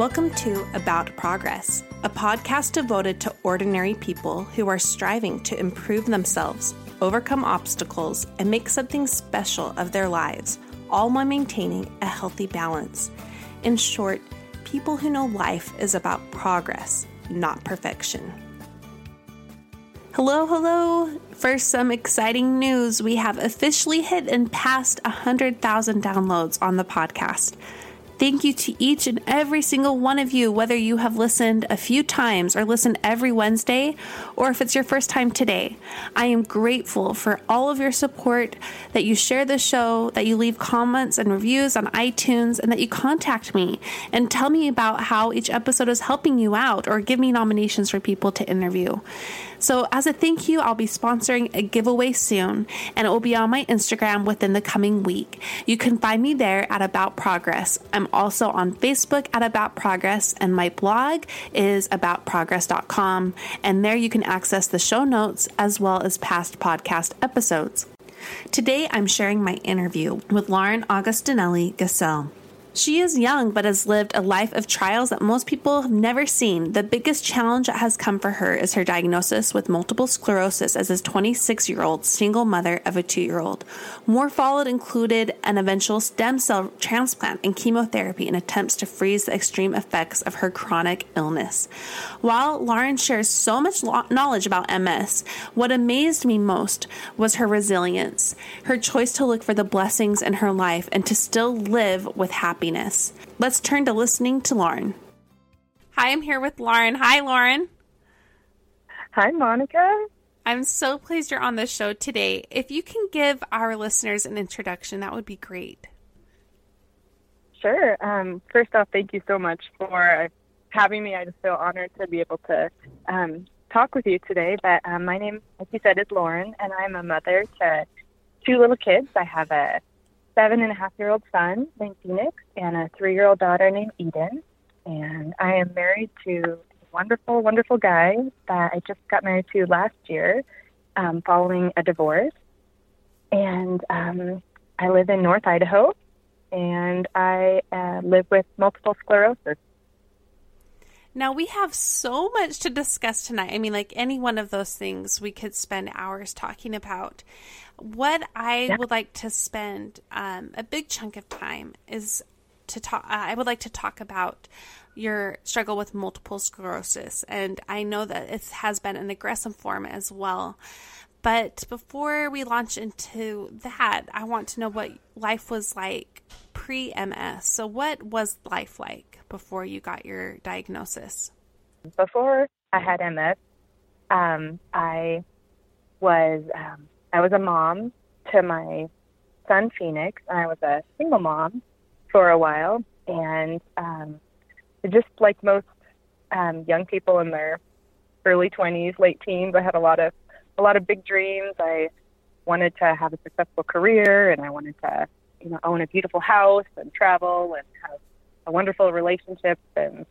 Welcome to About Progress, a podcast devoted to ordinary people who are striving to improve themselves, overcome obstacles, and make something special of their lives, all while maintaining a healthy balance. In short, people who know life is about progress, not perfection. Hello, hello. First, some exciting news. We have officially hit and passed 100,000 downloads on the podcast. Thank you to each and every single one of you, whether you have listened a few times or listened every Wednesday, or if it's your first time today. I am grateful for all of your support, that you share the show, that you leave comments and reviews on iTunes, and that you contact me and tell me about how each episode is helping you out or give me nominations for people to interview. So, as a thank you, I'll be sponsoring a giveaway soon, and it will be on my Instagram within the coming week. You can find me there at About Progress. I'm also on Facebook at About Progress, and my blog is aboutprogress.com. And there you can access the show notes as well as past podcast episodes. Today, I'm sharing my interview with Lauren Augustinelli Gassel. She is young, but has lived a life of trials that most people have never seen. The biggest challenge that has come for her is her diagnosis with multiple sclerosis as a 26 year old single mother of a two year old. More followed included an eventual stem cell transplant and chemotherapy in attempts to freeze the extreme effects of her chronic illness. While Lauren shares so much knowledge about MS, what amazed me most was her resilience, her choice to look for the blessings in her life and to still live with happiness happiness. Let's turn to listening to Lauren. Hi, I'm here with Lauren. Hi, Lauren. Hi, Monica. I'm so pleased you're on the show today. If you can give our listeners an introduction, that would be great. Sure. Um, first off, thank you so much for having me. I just feel honored to be able to um, talk with you today. But um, my name, like you said, is Lauren, and I'm a mother to two little kids. I have a seven and a half year old son named Phoenix and a three year old daughter named Eden. And I am married to a wonderful, wonderful guy that I just got married to last year um, following a divorce. And um, I live in North Idaho and I uh, live with multiple sclerosis. Now, we have so much to discuss tonight. I mean, like any one of those things we could spend hours talking about. What I yeah. would like to spend um, a big chunk of time is to talk. Uh, I would like to talk about your struggle with multiple sclerosis, and I know that it has been an aggressive form as well. But before we launch into that, I want to know what life was like pre MS. So, what was life like before you got your diagnosis? Before I had MS, um, I was um, I was a mom to my son Phoenix, and I was a single mom for a while. And um, just like most um, young people in their early 20s, late teens, I had a lot of a lot of big dreams. I wanted to have a successful career, and I wanted to, you know, own a beautiful house and travel and have a wonderful relationship. And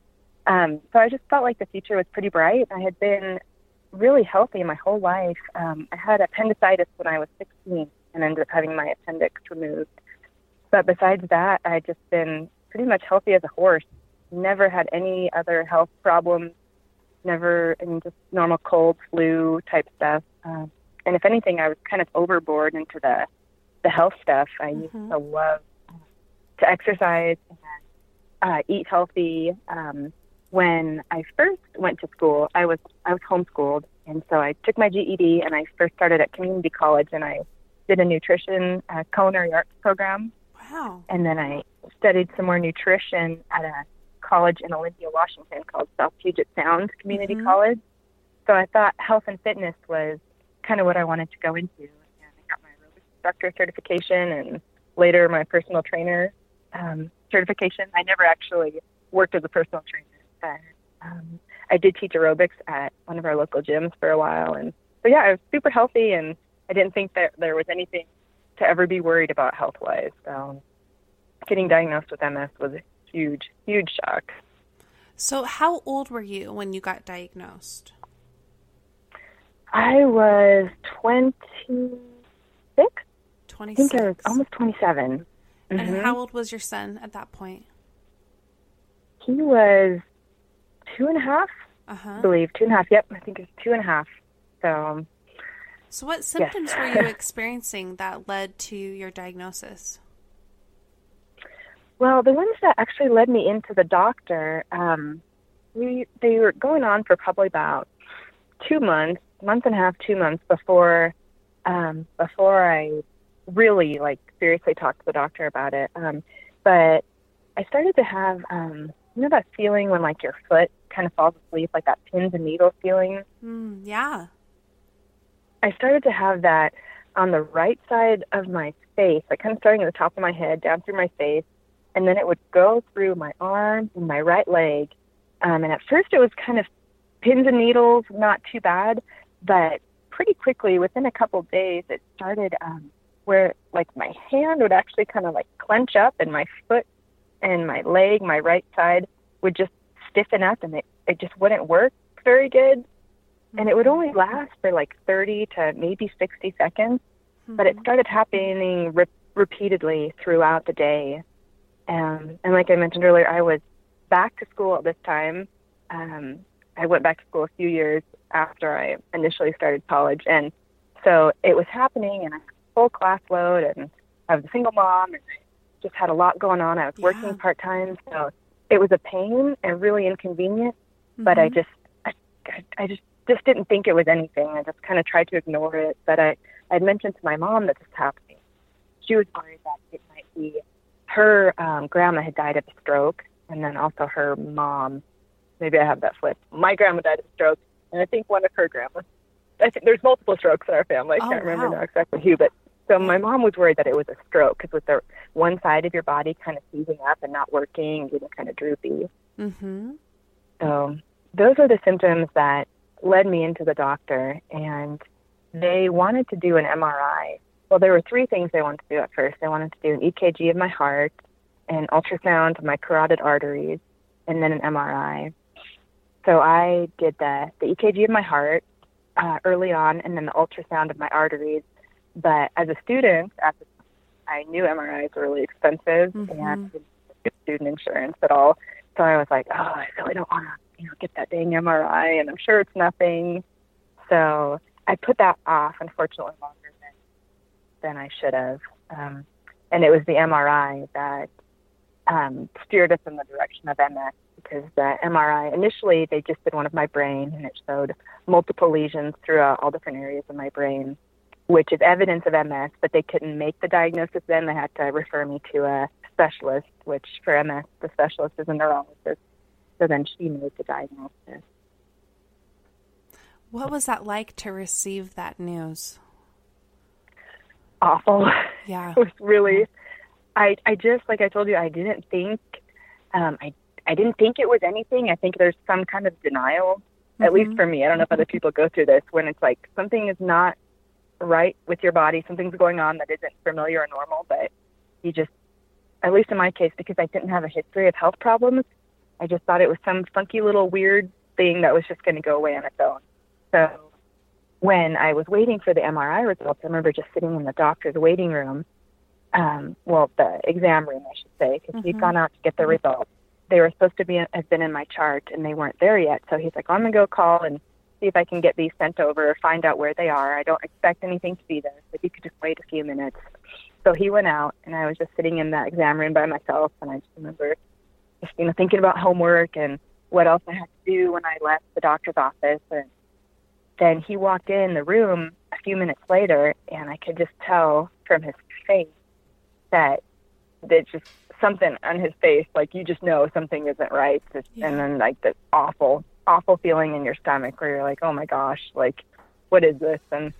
um, so I just felt like the future was pretty bright. I had been really healthy my whole life. Um, I had appendicitis when I was 16 and ended up having my appendix removed. But besides that, I had just been pretty much healthy as a horse. Never had any other health problems. Never, I mean, just normal cold, flu type stuff. Um, and if anything, I was kind of overboard into the the health stuff. I used to love to exercise and uh, eat healthy. Um, when I first went to school, I was I was homeschooled, and so I took my GED and I first started at community college, and I did a nutrition uh, culinary arts program, Wow. and then I studied some more nutrition at a college in Olympia, Washington, called South Puget Sound Community Mhm. College. So I thought health and fitness was kind of what I wanted to go into, and I got my aerobics instructor certification, and later my personal trainer um, certification. I never actually worked as a personal trainer, but um, I did teach aerobics at one of our local gyms for a while, and so yeah, I was super healthy, and I didn't think that there was anything to ever be worried about health wise. So getting diagnosed with MS was a huge, huge shock. So, how old were you when you got diagnosed? I was 26. I think I was almost 27. And Mhm. how old was your son at that point? He was two and a half, Uh I believe. Two and a half. Yep, I think it's two and a half. So So, what symptoms were you experiencing that led to your diagnosis? Well, the ones that actually led me into the doctor, um, we they were going on for probably about two months, month and a half, two months before um, before I really like seriously talked to the doctor about it. Um, but I started to have um, you know that feeling when like your foot kind of falls asleep, like that pins and needles feeling. Mm, yeah. I started to have that on the right side of my face, like kind of starting at the top of my head, down through my face, and then it would go through my arm and my right leg. Um, and at first, it was kind of pins and needles, not too bad, but pretty quickly, within a couple of days, it started um, where like my hand would actually kind of like clench up, and my foot and my leg, my right side, would just stiffen up, and it it just wouldn't work very good. And it would only last for like 30 to maybe 60 seconds but it started happening re- repeatedly throughout the day. Um, and like i mentioned earlier i was back to school at this time. Um, i went back to school a few years after i initially started college. And so it was happening and i full class load and i was a single mom and i just had a lot going on i was Yeah. working part time so it was a pain and really inconvenient but I Mhm. just I, I- just just didn't think it was anything. I just kind of tried to ignore it. But I I mentioned to my mom that this was happening. She was worried that it might be her um, grandma had died of a stroke, and then also her mom. Maybe I have that flipped. My grandma died of a stroke, and I think one of her grandmas. I think there's multiple strokes in our family. I Oh, can't remember wow. now exactly who, but so my mom was worried that it was a stroke because with the one side of your body kind of seizing up and not working, and getting kind of droopy. Mhm. So those are the symptoms that led me into the doctor, and they wanted to do an MRI. Well, there were three things they wanted to do at first. They wanted to do an EKG of my heart, an ultrasound of my carotid arteries, and then an MRI. So I did the, the EKG of my heart uh, early on, and then the ultrasound of my arteries. But as a student, at the, I knew MRIs were really expensive, Mhm. and didn't student insurance at all. So I was like, oh, I really don't want to, you know, get that dang MRI, and I'm sure it's nothing. So I put that off, unfortunately, longer than than I should have. Um, and it was the MRI that um, steered us in the direction of MS because the MRI initially they just did one of my brain and it showed multiple lesions throughout all different areas of my brain, which is evidence of MS. But they couldn't make the diagnosis then; they had to refer me to a specialist, which for MS the specialist is a neurologist. So then she made the diagnosis. What was that like to receive that news? Awful. Yeah. it was really I I just like I told you I didn't think um I I didn't think it was anything. I think there's some kind of denial at least Mhm. for me. I don't know if other people go through this when it's like something is not right with your body, something's going on that isn't familiar or normal, but you just at least in my case because I didn't have a history of health problems, I just thought it was some funky little weird thing that was just going to go away on its own. So when I was waiting for the MRI results, I remember just sitting in the doctor's waiting room, um, well, the exam room, I should say, because he'd Mhm. gone out to get the results. They were supposed to be have been in my chart, and they weren't there yet. So he's like, "I'm gonna go call and see if I can get these sent over, find out where they are. I don't expect anything to be there. If you could just wait a few minutes. So he went out, and I was just sitting in that exam room by myself, and I just remember just you know thinking about homework and what else I had to do when I left the doctor's office. And then he walked in the room a few minutes later, and I could just tell from his face that that just something on his face, like you just know something isn't right. Just, yeah. And then like this awful, awful feeling in your stomach where you're like, oh my gosh, like what is this? And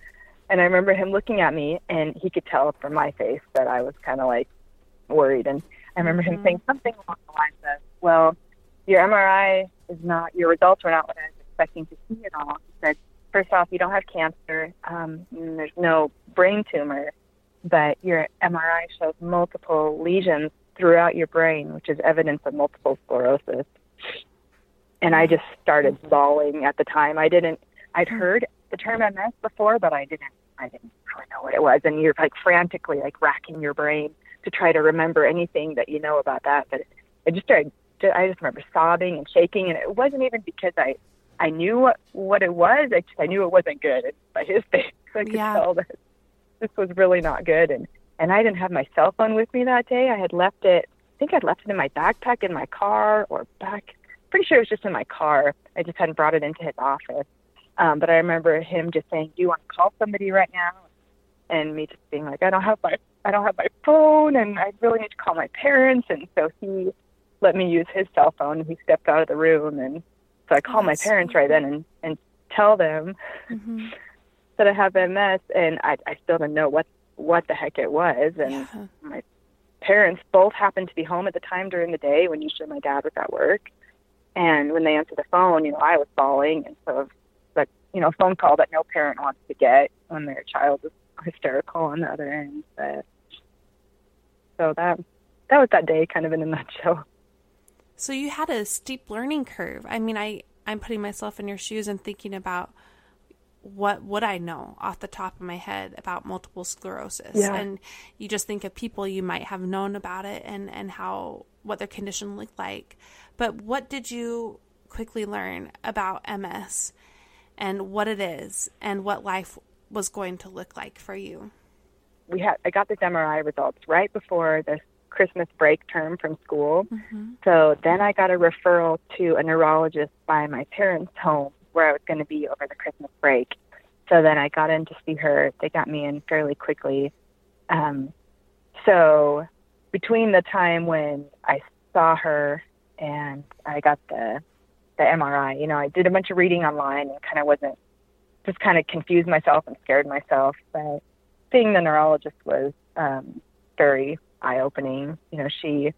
and I remember him looking at me, and he could tell from my face that I was kind of like worried. And I remember mm-hmm. him saying something along the lines of, "Well, your MRI is not, your results were not what I was expecting to see at all." He said, first off, you don't have cancer. Um, there's no brain tumor, but your MRI shows multiple lesions throughout your brain, which is evidence of multiple sclerosis. And I just started bawling at the time. I didn't, I'd hmm. heard the term MS before, but I didn't, I didn't really know what it was. And you're like frantically like racking your brain to try to remember anything that you know about that. But I just started, I just remember sobbing and shaking. And it wasn't even because I, I knew what, what it was. I just, I knew it wasn't good. By his face, I could yeah. tell that this was really not good. And and I didn't have my cell phone with me that day. I had left it. I think I'd left it in my backpack in my car or back. Pretty sure it was just in my car. I just hadn't brought it into his office. Um, but I remember him just saying, "Do you want to call somebody right now?" And me just being like, "I don't have my I don't have my phone, and I really need to call my parents." And so he let me use his cell phone. He stepped out of the room, and so I called oh, my parents right then and and tell them mm-hmm. that I have MS, and I I still didn't know what what the heck it was. And yeah. my parents both happened to be home at the time during the day when usually my dad was at work. And when they answered the phone, you know, I was bawling. And so it's like, you know, a phone call that no parent wants to get when their child is hysterical on the other end. But so that that was that day kind of in a nutshell. So you had a steep learning curve. I mean, I I'm putting myself in your shoes and thinking about what would I know off the top of my head about multiple sclerosis? Yeah. And you just think of people you might have known about it and, and how what their condition looked like. But what did you quickly learn about MS and what it is and what life was going to look like for you? We had I got this MRI results right before the Christmas break term from school. Mm-hmm. So then I got a referral to a neurologist by my parents' home where I was going to be over the Christmas break. So then I got in to see her. They got me in fairly quickly. Um, so between the time when I saw her and I got the the MRI, you know, I did a bunch of reading online and kind of wasn't just kind of confused myself and scared myself. But seeing the neurologist was um, very eye opening. You know, she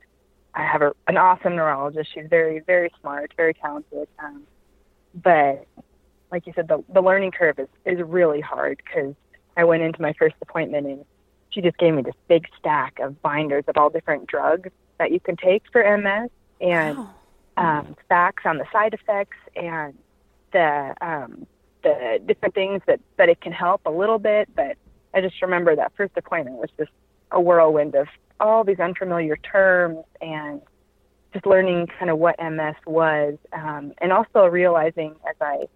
I have a, an awesome neurologist. She's very very smart, very talented. Um, but like you said, the the learning curve is is really hard because I went into my first appointment and she just gave me this big stack of binders of all different drugs that you can take for MS and wow. um, facts on the side effects and the um, the different things that that it can help a little bit. But I just remember that first appointment was just a whirlwind of all these unfamiliar terms and just learning kind of what MS was, um, and also realizing as I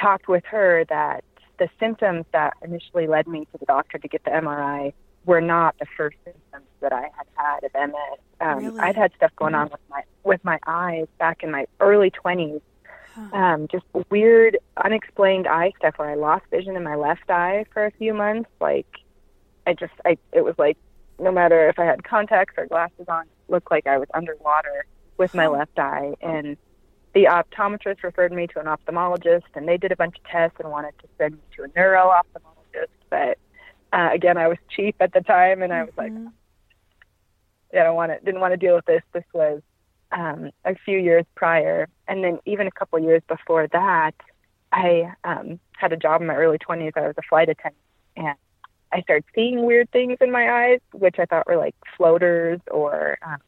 talked with her that the symptoms that initially led me to the doctor to get the MRI were not the first symptoms that I had had of MS. Um, really? I'd had stuff going on with my with my eyes back in my early twenties. Um, just weird, unexplained eye stuff where I lost vision in my left eye for a few months. Like, I just, I, it was like no matter if I had contacts or glasses on, it looked like I was underwater with my left eye. And the optometrist referred me to an ophthalmologist, and they did a bunch of tests and wanted to send me to a neuro ophthalmologist. But uh, again, I was cheap at the time, and I was mm-hmm. like, yeah, I don't want to, didn't want to deal with this. This was um, a few years prior, and then even a couple years before that, I um, had a job in my early 20s. I was a flight attendant, and I started seeing weird things in my eyes, which I thought were like floaters or um,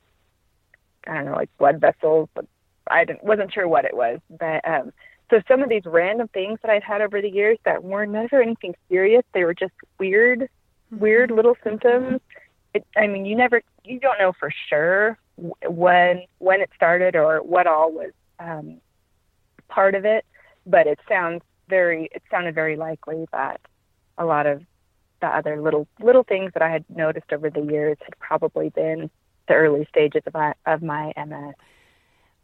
I don't know, like blood vessels. But I didn't wasn't sure what it was. But um, so some of these random things that I'd had over the years that were never anything serious, they were just weird, mm-hmm. weird little symptoms. It, I mean, you never, you don't know for sure when when it started or what all was um, part of it, but it sounds very it sounded very likely that a lot of the other little little things that I had noticed over the years had probably been the early stages of my, of my MS.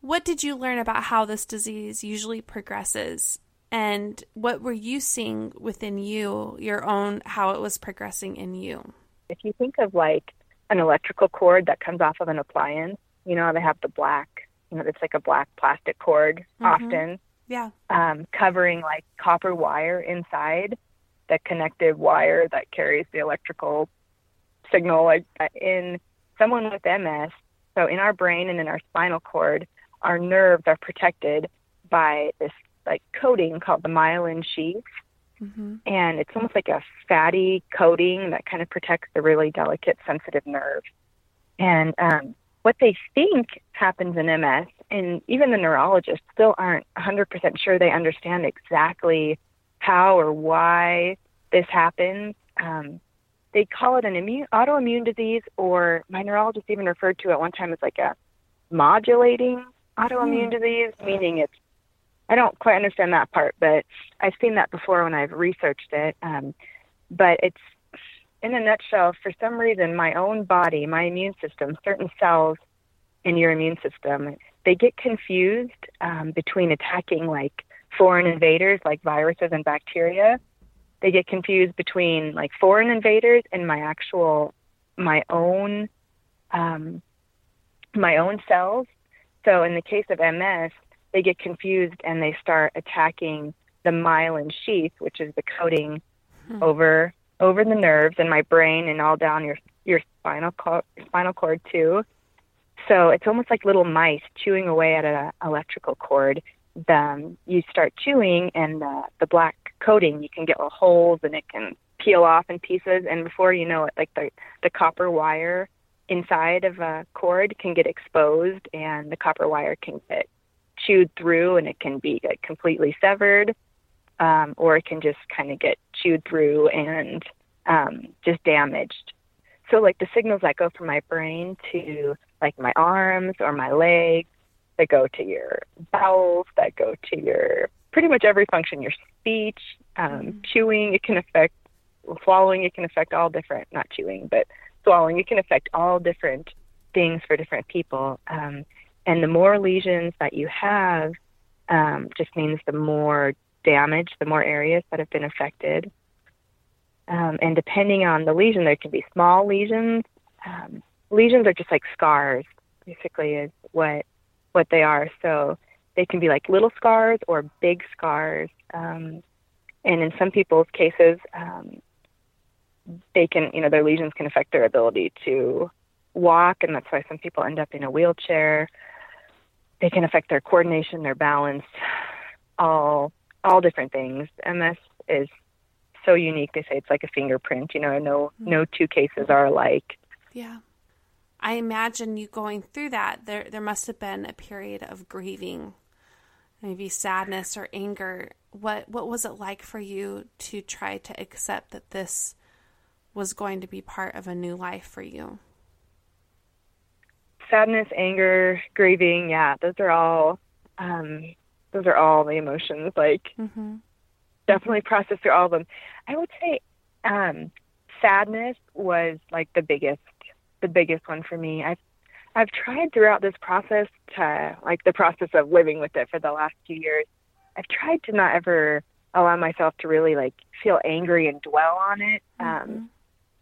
What did you learn about how this disease usually progresses? And what were you seeing within you, your own, how it was progressing in you? If you think of like an electrical cord that comes off of an appliance, you know, they have the black, you know, it's like a black plastic cord mm-hmm. often. Yeah. Um, covering like copper wire inside, the connective wire that carries the electrical signal. Like in someone with MS, so in our brain and in our spinal cord, our nerves are protected by this like coating called the myelin sheath. Mm-hmm. And it's almost like a fatty coating that kind of protects the really delicate, sensitive nerve. And um, what they think happens in MS, and even the neurologists still aren't 100% sure they understand exactly how or why this happens. Um, they call it an immune autoimmune disease, or my neurologist even referred to it one time as like a modulating autoimmune hmm. disease, meaning it's I don't quite understand that part, but I've seen that before when I've researched it. Um, but it's in a nutshell, for some reason, my own body, my immune system, certain cells in your immune system, they get confused um, between attacking like foreign invaders like viruses and bacteria they get confused between like foreign invaders and my actual my own um, my own cells. So in the case of MS, they get confused and they start attacking the myelin sheath, which is the coating hmm. over over the nerves in my brain and all down your your spinal cord, spinal cord too. So it's almost like little mice chewing away at an electrical cord. Then you start chewing, and the, the black coating, you can get little holes and it can peel off in pieces. And before you know it, like the, the copper wire inside of a cord can get exposed and the copper wire can get chewed through and it can be like completely severed. Um, or it can just kind of get chewed through and um, just damaged. So, like the signals that go from my brain to like my arms or my legs, that go to your bowels, that go to your pretty much every function, your speech, um, mm-hmm. chewing, it can affect swallowing, it can affect all different, not chewing, but swallowing, it can affect all different things for different people. Um, and the more lesions that you have um, just means the more damage, the more areas that have been affected. Um, and depending on the lesion, there can be small lesions. Um, lesions are just like scars, basically, is what what they are. So they can be like little scars or big scars. Um, and in some people's cases, um, they can, you know, their lesions can affect their ability to walk, and that's why some people end up in a wheelchair. They can affect their coordination, their balance, all all different things. MS is so unique. They say it's like a fingerprint. You know, no mm-hmm. no two cases are alike. Yeah. I imagine you going through that. There there must have been a period of grieving maybe sadness or anger what what was it like for you to try to accept that this was going to be part of a new life for you sadness anger grieving yeah those are all um those are all the emotions like mm-hmm. definitely process through all of them i would say um sadness was like the biggest the biggest one for me i've I've tried throughout this process to like the process of living with it for the last few years. I've tried to not ever allow myself to really like feel angry and dwell on it um, mm-hmm.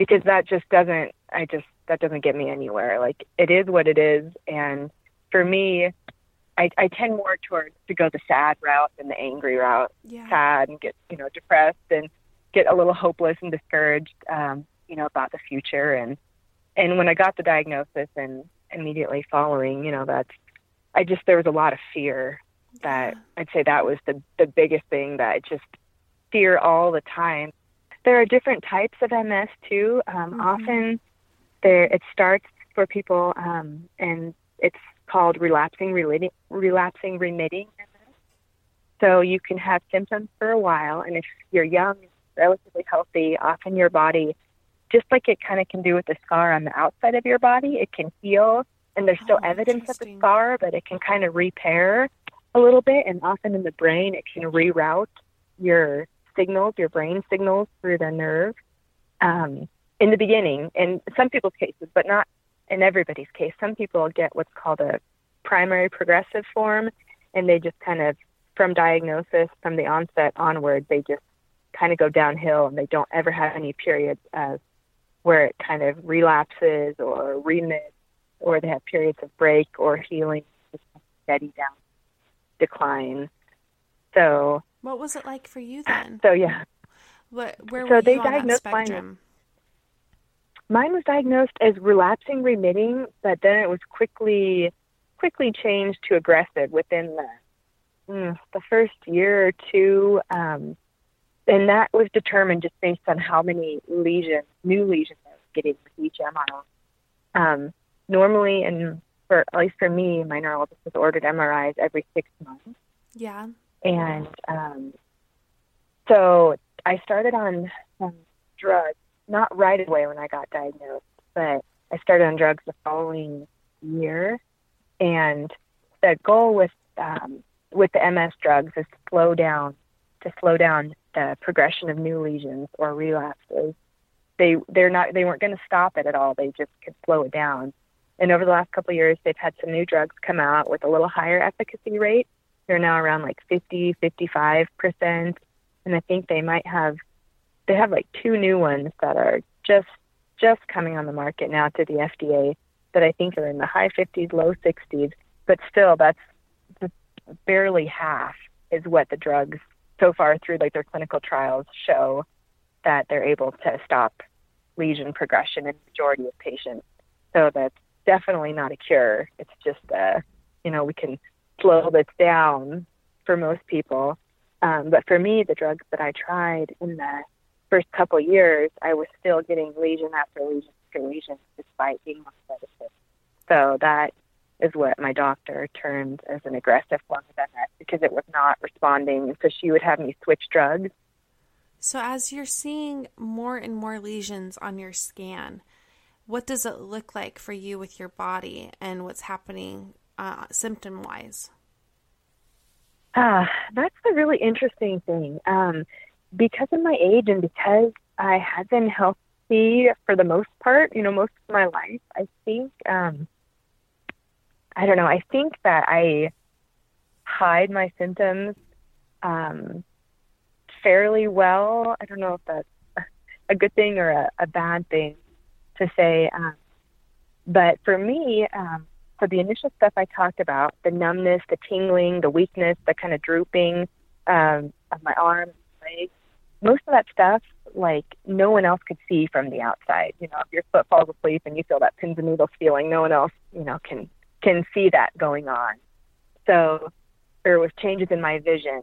Because that just doesn't I just that doesn't get me anywhere. Like it is what it is, and for me, I, I tend more towards to go the sad route than the angry route. Yeah. Sad and get you know depressed and get a little hopeless and discouraged, um, you know, about the future. And and when I got the diagnosis and immediately following, you know, that's I just there was a lot of fear that I'd say that was the the biggest thing that I just fear all the time. There are different types of MS too. Um, mm-hmm. Often there it starts for people um, and it's called relapsing relating, relapsing remitting MS. So you can have symptoms for a while, and if you're young, relatively healthy, often your body just like it kind of can do with the scar on the outside of your body, it can heal and there's still oh, evidence of the scar, but it can kind of repair a little bit. And often in the brain, it can reroute your signals, your brain signals through the nerve um, in the beginning, in some people's cases, but not in everybody's case. Some people get what's called a primary progressive form, and they just kind of, from diagnosis, from the onset onward, they just kind of go downhill and they don't ever have any periods of where it kind of relapses or remits, or they have periods of break or healing, just steady down decline. So, what was it like for you then? So yeah, what where so were they you on that diagnosed spectrum? Mine, mine was diagnosed as relapsing remitting, but then it was quickly quickly changed to aggressive within the mm, the first year or two. Um, and that was determined just based on how many lesions, new lesions I was getting with each MRI. Um, normally, and for at least for me, my neurologist was ordered MRIs every six months. Yeah. And um, so I started on some drugs, not right away when I got diagnosed, but I started on drugs the following year. And the goal with um, with the MS drugs is to slow down to slow down the progression of new lesions or relapses. They they're not they weren't going to stop it at all. They just could slow it down. And over the last couple of years, they've had some new drugs come out with a little higher efficacy rate. They're now around like 50, 55 percent, and I think they might have they have like two new ones that are just just coming on the market now to the FDA that I think are in the high 50s, low 60s. But still, that's barely half is what the drugs so far through like their clinical trials show that they're able to stop lesion progression in the majority of patients. So that's definitely not a cure. It's just uh, you know, we can slow this down for most people. Um, but for me, the drugs that I tried in the first couple years, I was still getting lesion after lesion after lesion despite being on medicine. So that is what my doctor termed as an aggressive form of MS because it was not responding. So she would have me switch drugs. So, as you're seeing more and more lesions on your scan, what does it look like for you with your body and what's happening uh, symptom wise? Ah, that's the really interesting thing. Um, because of my age and because I have been healthy for the most part, you know, most of my life, I think um, I don't know. I think that I hide my symptoms um, fairly well. I don't know if that's a good thing or a, a bad thing to say. Um, but for me, um, for the initial stuff I talked about, the numbness, the tingling, the weakness, the kind of drooping um, of my arms, legs, most of that stuff, like no one else could see from the outside. You know, if your foot falls asleep and you feel that pins and needles feeling, no one else, you know, can can see that going on. So, or with changes in my vision,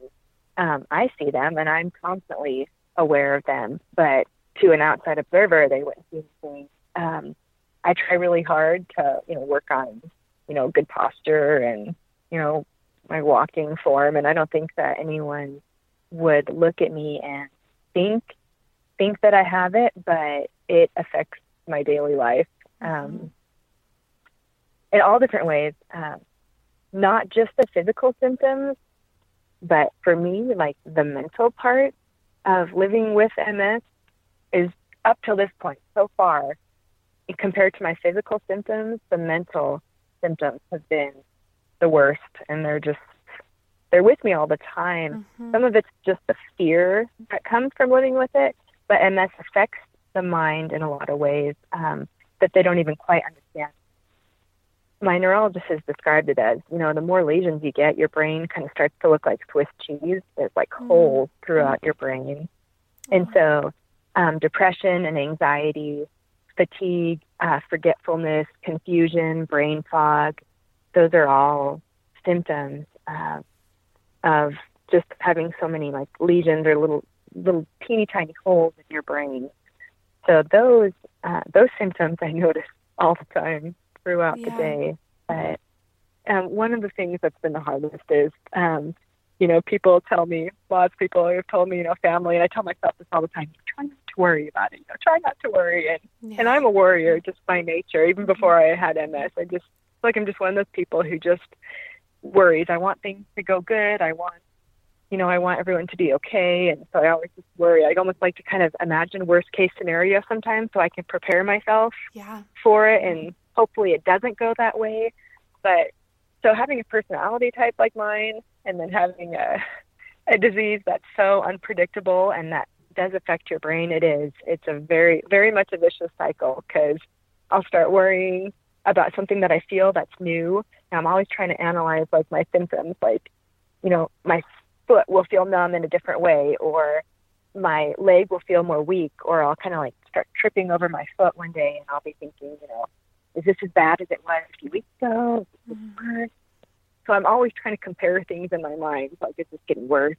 um, I see them and I'm constantly aware of them. But to an outside observer, they wouldn't see anything. Um, I try really hard to, you know, work on, you know, good posture and, you know, my walking form. And I don't think that anyone would look at me and think think that I have it, but it affects my daily life. Um, in all different ways, um, not just the physical symptoms, but for me, like the mental part of living with MS is up till this point so far, compared to my physical symptoms, the mental symptoms have been the worst, and they're just they're with me all the time. Mm-hmm. Some of it's just the fear that comes from living with it, but MS affects the mind in a lot of ways um, that they don't even quite understand my neurologist has described it as, you know, the more lesions you get, your brain kind of starts to look like Swiss cheese. There's like mm. holes throughout your brain. And so, um, depression and anxiety, fatigue, uh, forgetfulness, confusion, brain fog, those are all symptoms uh, of just having so many like lesions or little, little teeny tiny holes in your brain. So those, uh, those symptoms I notice all the time throughout yeah. the day. But um, one of the things that's been the hardest is, um, you know, people tell me, lots of people have told me, you know, family, and I tell myself this all the time, to worry about it. You know, try not to worry. And yeah. and I'm a worrier just by nature. Even before I had MS, I just like I'm just one of those people who just worries. I want things to go good. I want you know, I want everyone to be okay. And so I always just worry. I almost like to kind of imagine worst case scenario sometimes so I can prepare myself Yeah. for it. And hopefully it doesn't go that way. But so having a personality type like mine and then having a, a disease that's so unpredictable and that does affect your brain, it is. It's a very, very much a vicious cycle because I'll start worrying about something that I feel that's new. And I'm always trying to analyze like my symptoms, like, you know, my foot will feel numb in a different way or my leg will feel more weak or I'll kind of like start tripping over my foot one day and I'll be thinking, you know, is this as bad as it was a few weeks ago? Is this worse? So I'm always trying to compare things in my mind, like is this getting worse?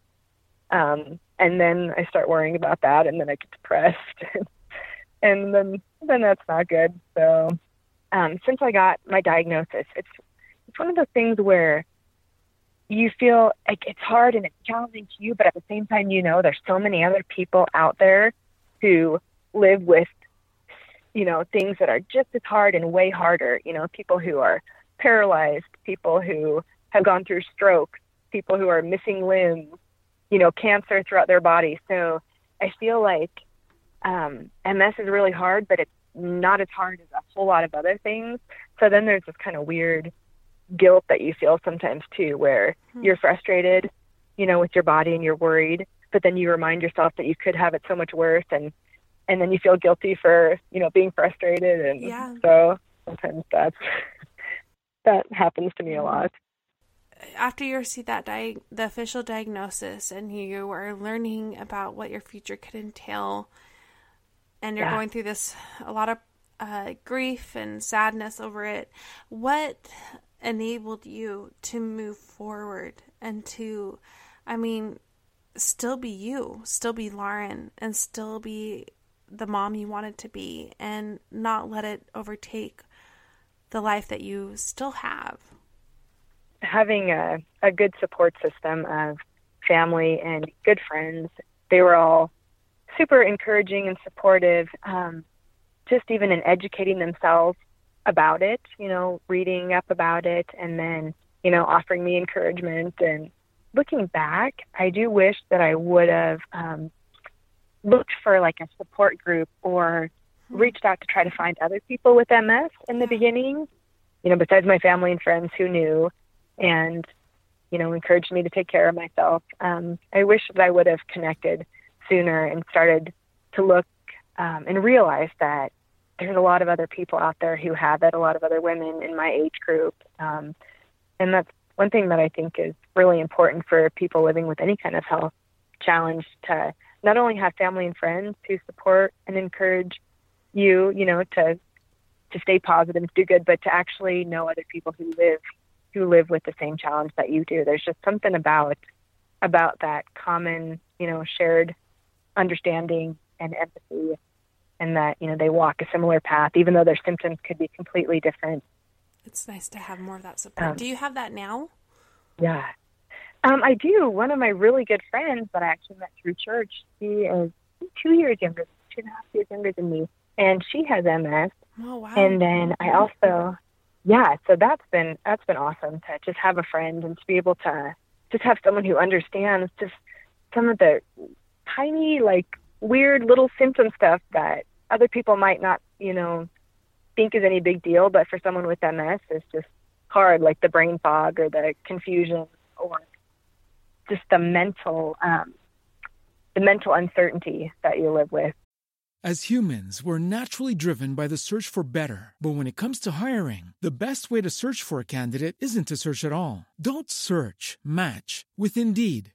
Um, and then I start worrying about that and then I get depressed and then then that's not good. So um, since I got my diagnosis, it's it's one of those things where you feel like it's hard and it's challenging to you, but at the same time, you know, there's so many other people out there who live with, you know, things that are just as hard and way harder. You know, people who are paralyzed, people who have gone through strokes, people who are missing limbs, you know, cancer throughout their body. So I feel like um, MS is really hard, but it's not as hard as a whole lot of other things. So then there's this kind of weird guilt that you feel sometimes too, where you're frustrated, you know, with your body and you're worried, but then you remind yourself that you could have it so much worse, and and then you feel guilty for you know being frustrated, and Yeah. so sometimes that's that happens to me a lot. After you received that di- the official diagnosis and you are learning about what your future could entail, and you're Yeah. going through this a lot of uh, grief and sadness over it, what enabled you to move forward and to, I mean, still be you, still be Lauren, and still be the mom you wanted to be, and not let it overtake the life that you still have? Having a, a good support system of family and good friends. They were all super encouraging and supportive, um, just even in educating themselves about it, you know, reading up about it, and then, you know, offering me encouragement. And looking back, I do wish that I would have um, looked for like a support group or reached out to try to find other people with MS in the beginning, you know, besides my family and friends who knew and you know encouraged me to take care of myself. Um, I wish that I would have connected sooner and started to look um, and realize that there's a lot of other people out there who have it, a lot of other women in my age group, um, and that's one thing that I think is really important for people living with any kind of health challenge to not only have family and friends who support and encourage you, you know, to to stay positive do good, but to actually know other people who live who live with the same challenge that you do. There's just something about about that common, you know, shared understanding and empathy and that, you know, they walk a similar path even though their symptoms could be completely different. It's nice to have more of that support. Um, Do you have that now? Yeah. Um, I do. One of my really good friends that I actually met through church, she is two years younger, two and a half years younger than me, and she has MS. Oh wow. And then I also, yeah, so that's been that's been awesome to just have a friend and to be able to just have someone who understands just some of the tiny like weird little symptom stuff that other people might not, you know, think is any big deal, but for someone with MS, it's just hard, like the brain fog or the confusion or just the mental, um, the mental uncertainty that you live with. As humans, we're naturally driven by the search for better. But when it comes to hiring, the best way to search for a candidate isn't to search at all. Don't search, match with Indeed.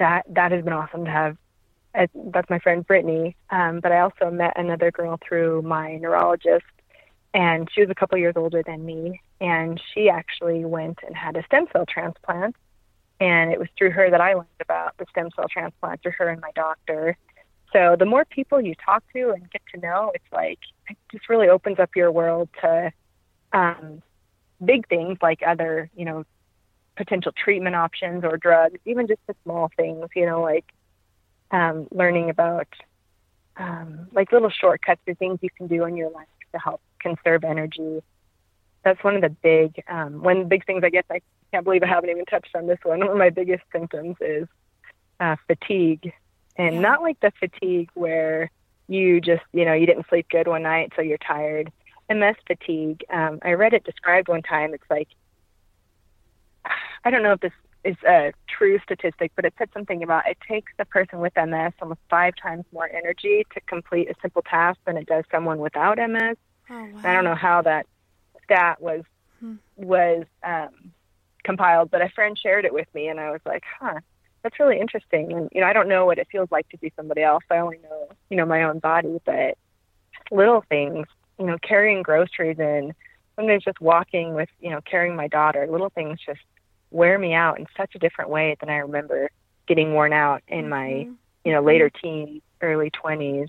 that, that has been awesome to have. Uh, that's my friend Brittany. Um, but I also met another girl through my neurologist and she was a couple years older than me and she actually went and had a stem cell transplant and it was through her that I learned about the stem cell transplant through her and my doctor. So the more people you talk to and get to know, it's like it just really opens up your world to um, big things like other, you know, potential treatment options or drugs, even just the small things, you know, like um, learning about um, like little shortcuts or things you can do in your life to help conserve energy. That's one of the big um, one of the big things. I guess I can't believe I haven't even touched on this one. One of my biggest symptoms is uh, fatigue, and yeah. not like the fatigue where you just you know you didn't sleep good one night so you're tired. MS fatigue. Um, I read it described one time. It's like I don't know if this is a true statistic, but it said something about it takes a person with MS almost five times more energy to complete a simple task than it does someone without MS. Oh, wow. I don't know how that stat was hmm. was um, compiled, but a friend shared it with me, and I was like, huh, that's really interesting. And you know, I don't know what it feels like to be somebody else. I only know you know my own body, but little things, you know, carrying groceries in, sometimes just walking with you know carrying my daughter, little things just wear me out in such a different way than I remember getting worn out in mm-hmm. my, you know, later teens, early 20s.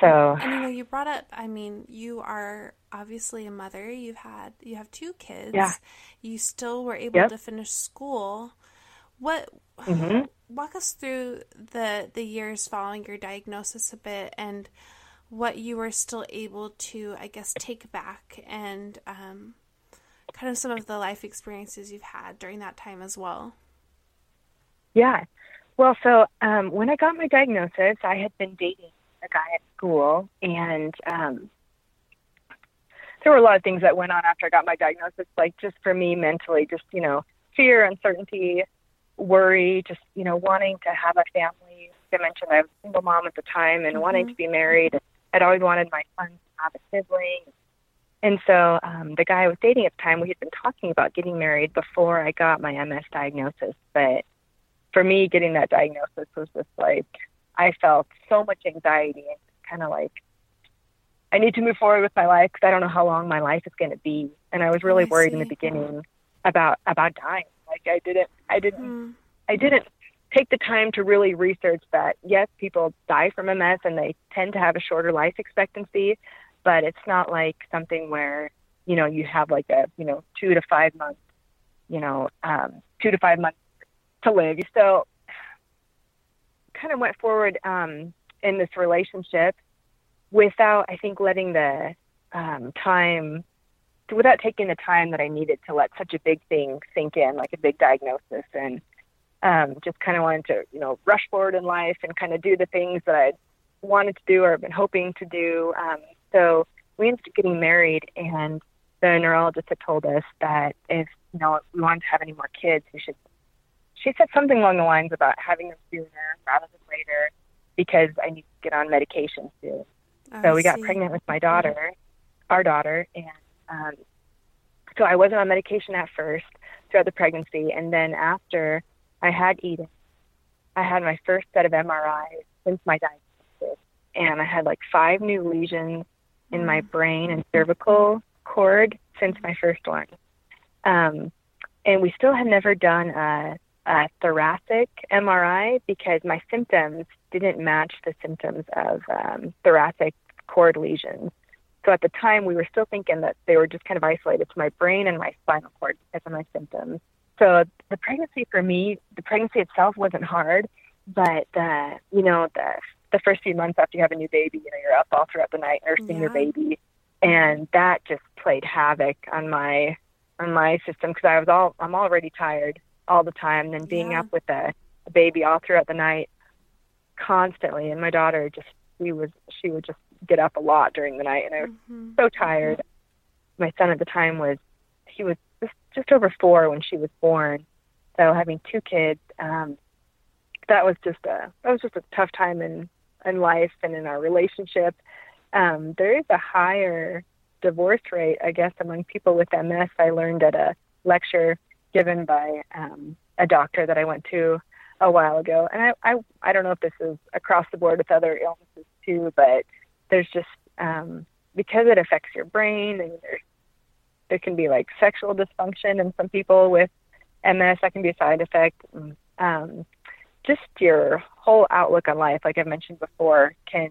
So, and you know, you brought up, I mean, you are obviously a mother. You've had, you have two kids. Yeah. You still were able yep. to finish school. What, mm-hmm. walk us through the, the years following your diagnosis a bit and what you were still able to, I guess, take back and, um, kind of some of the life experiences you've had during that time as well. Yeah. Well, so um, when I got my diagnosis, I had been dating a guy at school, and um, there were a lot of things that went on after I got my diagnosis, like just for me mentally, just, you know, fear, uncertainty, worry, just, you know, wanting to have a family. Like I mentioned, I was a single mom at the time and mm-hmm. wanting to be married. I'd always wanted my son to have a sibling. And so um, the guy I was dating at the time, we had been talking about getting married before I got my MS diagnosis. But for me, getting that diagnosis was just like I felt so much anxiety and kind of like I need to move forward with my life because I don't know how long my life is going to be. And I was really I worried see. in the beginning about about dying. Like I didn't, I didn't, mm. I didn't take the time to really research that. Yes, people die from MS and they tend to have a shorter life expectancy, but it's not like something where you know you have like a you know two to five months you know um, two to five months to live. So kind of went forward um, in this relationship without I think letting the um, time without taking the time that I needed to let such a big thing sink in, like a big diagnosis, and um, just kind of wanted to, you know, rush forward in life and kind of do the things that I wanted to do or been hoping to do. Um, so we ended up getting married, and the neurologist had told us that if you know we wanted to have any more kids, we should. She said something along the lines about having them sooner rather than later because I need to get on medication soon. I so we see. got pregnant with my daughter, our daughter, and um, so I wasn't on medication at first throughout the pregnancy, and then after I had Eden, I had my first set of MRIs since my diagnosis, and I had like five new lesions in my brain and cervical cord since my first one. Um, and we still had never done a, a thoracic MRI because my symptoms didn't match the symptoms of um, thoracic cord lesions. So at the time, we were still thinking that they were just kind of isolated to my brain and my spinal cord because of my symptoms. So the pregnancy for me, the pregnancy itself wasn't hard, but the, you know, the the first few months after you have a new baby, you know, you're up all throughout the night nursing yeah. your baby, and that just played havoc on my on my system because I was all I'm already tired all the time. And then being yeah. up with a, the baby all throughout the night, constantly, and my daughter just she was she would just get up a lot during the night, and I was mm-hmm. so tired. My son at the time was he was just just over four when she was born, So having two kids, um, that was just a that was just a tough time in in life and in our relationship. Um, there is a higher divorce rate, I guess, among people with MS. I learned at a lecture given by um, a doctor that I went to a while ago, and I, I I don't know if this is across the board with other illnesses too, but there's just um, because it affects your brain and there's there can be like sexual dysfunction in some people with MS that can be a side effect. Um, just your whole outlook on life, like I've mentioned before, can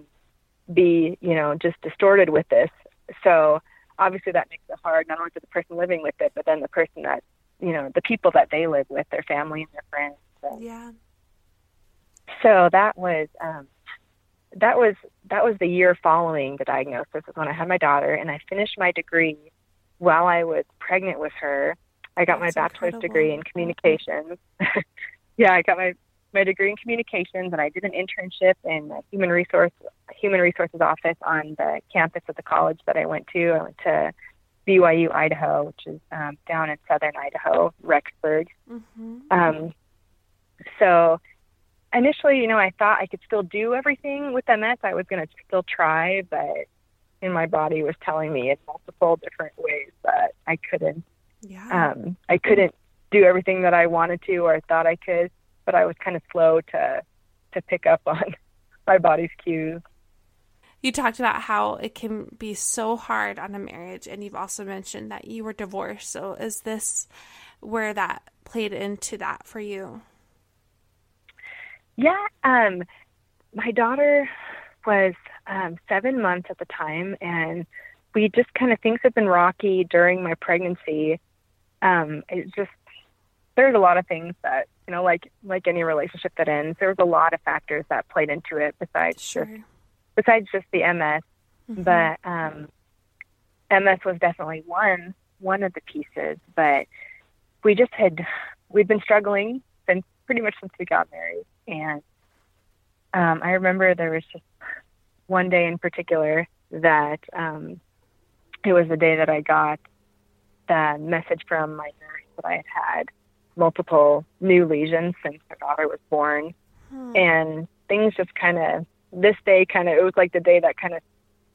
be you know just distorted with this. So obviously that makes it hard not only for the person living with it, but then the person that you know the people that they live with, their family and their friends. So, yeah. So that was um, that was that was the year following the diagnosis was when I had my daughter, and I finished my degree while I was pregnant with her. I got That's my bachelor's incredible. degree in communications. yeah, I got my my degree in communications, and I did an internship in the human resource human resources office on the campus of the college that I went to. I went to BYU Idaho, which is um, down in southern Idaho, Rexburg. Mm-hmm. Um, so initially, you know, I thought I could still do everything with MS. I was going to still try, but in my body was telling me in multiple different ways that I couldn't. Yeah. Um, I couldn't do everything that I wanted to or thought I could, but I was kind of slow to to pick up on my body's cues. You talked about how it can be so hard on a marriage, and you've also mentioned that you were divorced. So, is this where that played into that for you? Yeah, um, my daughter was um, seven months at the time, and we just kind of things have been rocky during my pregnancy. Um, it just there's a lot of things that you know, like like any relationship that ends, there was a lot of factors that played into it besides Sure. just besides just the MS. Mhm. But um, MS was definitely one one of the pieces. But we just had we'd been struggling since pretty much since we got married, and um, I remember there was just one day in particular that um, it was the day that I got the message from my nurse that I had had multiple new lesions since my daughter was born, Hmm. and things just kind of this day kind of it was like the day that kind of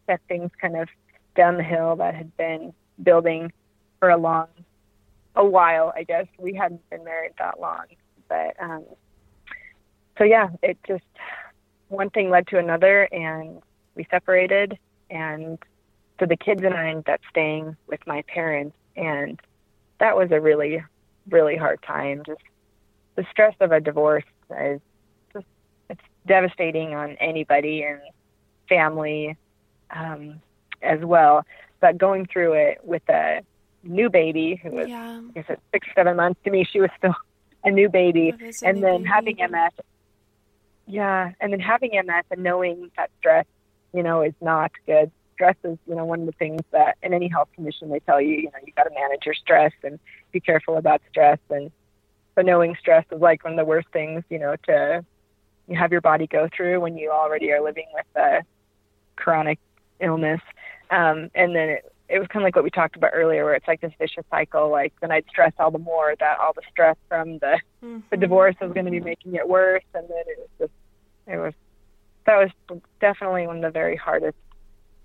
set things kind of down the hill that had been building for a long a while i guess. We hadn't been married that long but um so yeah it just one thing led to another and we separated. And so the kids and i ended up staying with my parents and that was a really really hard time just the stress of a divorce is just it's devastating on anybody and family um, as well. But going through it with a new baby who was, yeah. I guess, at six, seven months to me, she was still a new baby. A And new then baby. having MS, yeah, and then having MS and knowing that stress, you know, is not good. Stress is, you know, one of the things that in any health condition they tell you, you know, you got to manage your stress and be careful about stress. And so knowing stress is like one of the worst things, you know, to you have your body go through when you already are living with a chronic illness. Um, and then it, it was kind of like what we talked about earlier, where it's like this vicious cycle. Like then I'd stress all the more that all the stress from the the Mhm. divorce was going to be making it worse, and then it was just it was that was definitely one of the very hardest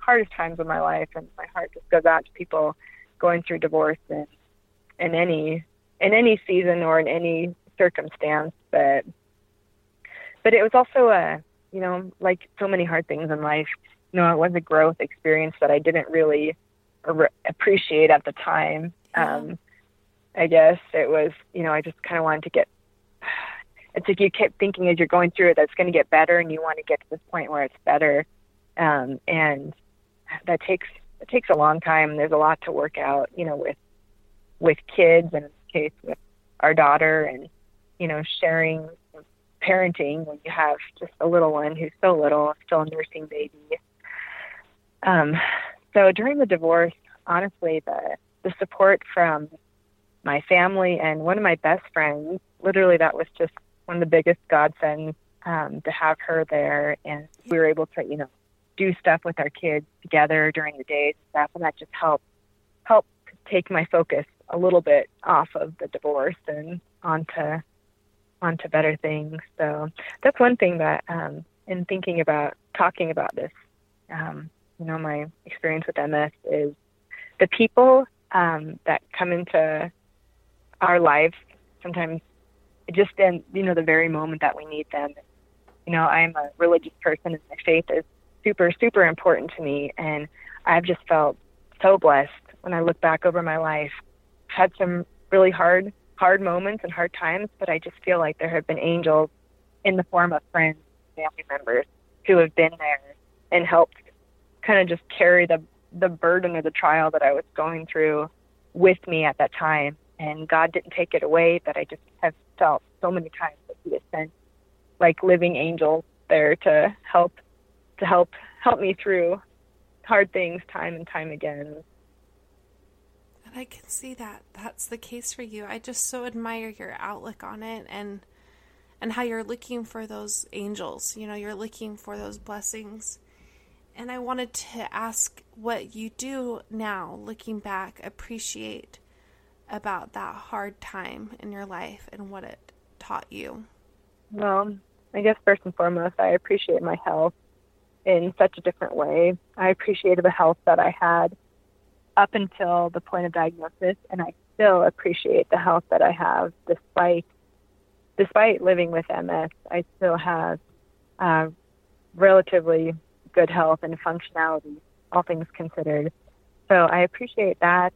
hardest times of my life, and my heart just goes out to people going through divorce and in any in any season or in any circumstance, but but it was also a you know like so many hard things in life you know it was a growth experience that i didn't really ar- appreciate at the time Yeah. um i guess it was you know i just kind of wanted to get it's like you kept thinking as you're going through it that it's going to get better and you want to get to this point where it's better um and that takes it takes a long time there's a lot to work out you know with with kids and in this case with our daughter and you know sharing parenting when you have just a little one who's so little, still a nursing baby. Um, so during the divorce, honestly, the the support from my family and one of my best friends, literally, that was just one of the biggest godsends um, to have her there, and we were able to, you know, do stuff with our kids together during the days and stuff, and that just helped helped take my focus a little bit off of the divorce and onto onto better things. So that's one thing that um, in thinking about talking about this, um, you know, my experience with MS is the people um, that come into our lives sometimes just in you know the very moment that we need them. You know, I'm a religious person and my faith is super super important to me, and I've just felt so blessed when I look back over my life. Had some really hard hard moments and hard times, but I just feel like there have been angels in the form of friends, family members who have been there and helped kind of just carry the the burden of the trial that I was going through with me at that time. And God didn't take it away, but I just have felt so many times that He has sent like living angels there to help to help help me through hard things time and time again. And I can see that that's the case for you. I just so admire your outlook on it and and how you're looking for those angels. You know, you're looking for those blessings. And I wanted to ask what you do now, looking back, appreciate about that hard time in your life and what it taught you. Well, I guess first and foremost, I appreciate my health in such a different way. I appreciated the health that I had up until the point of diagnosis, and I still appreciate the health that I have despite despite living with MS. I still have uh, relatively good health and functionality, all things considered. So I appreciate that.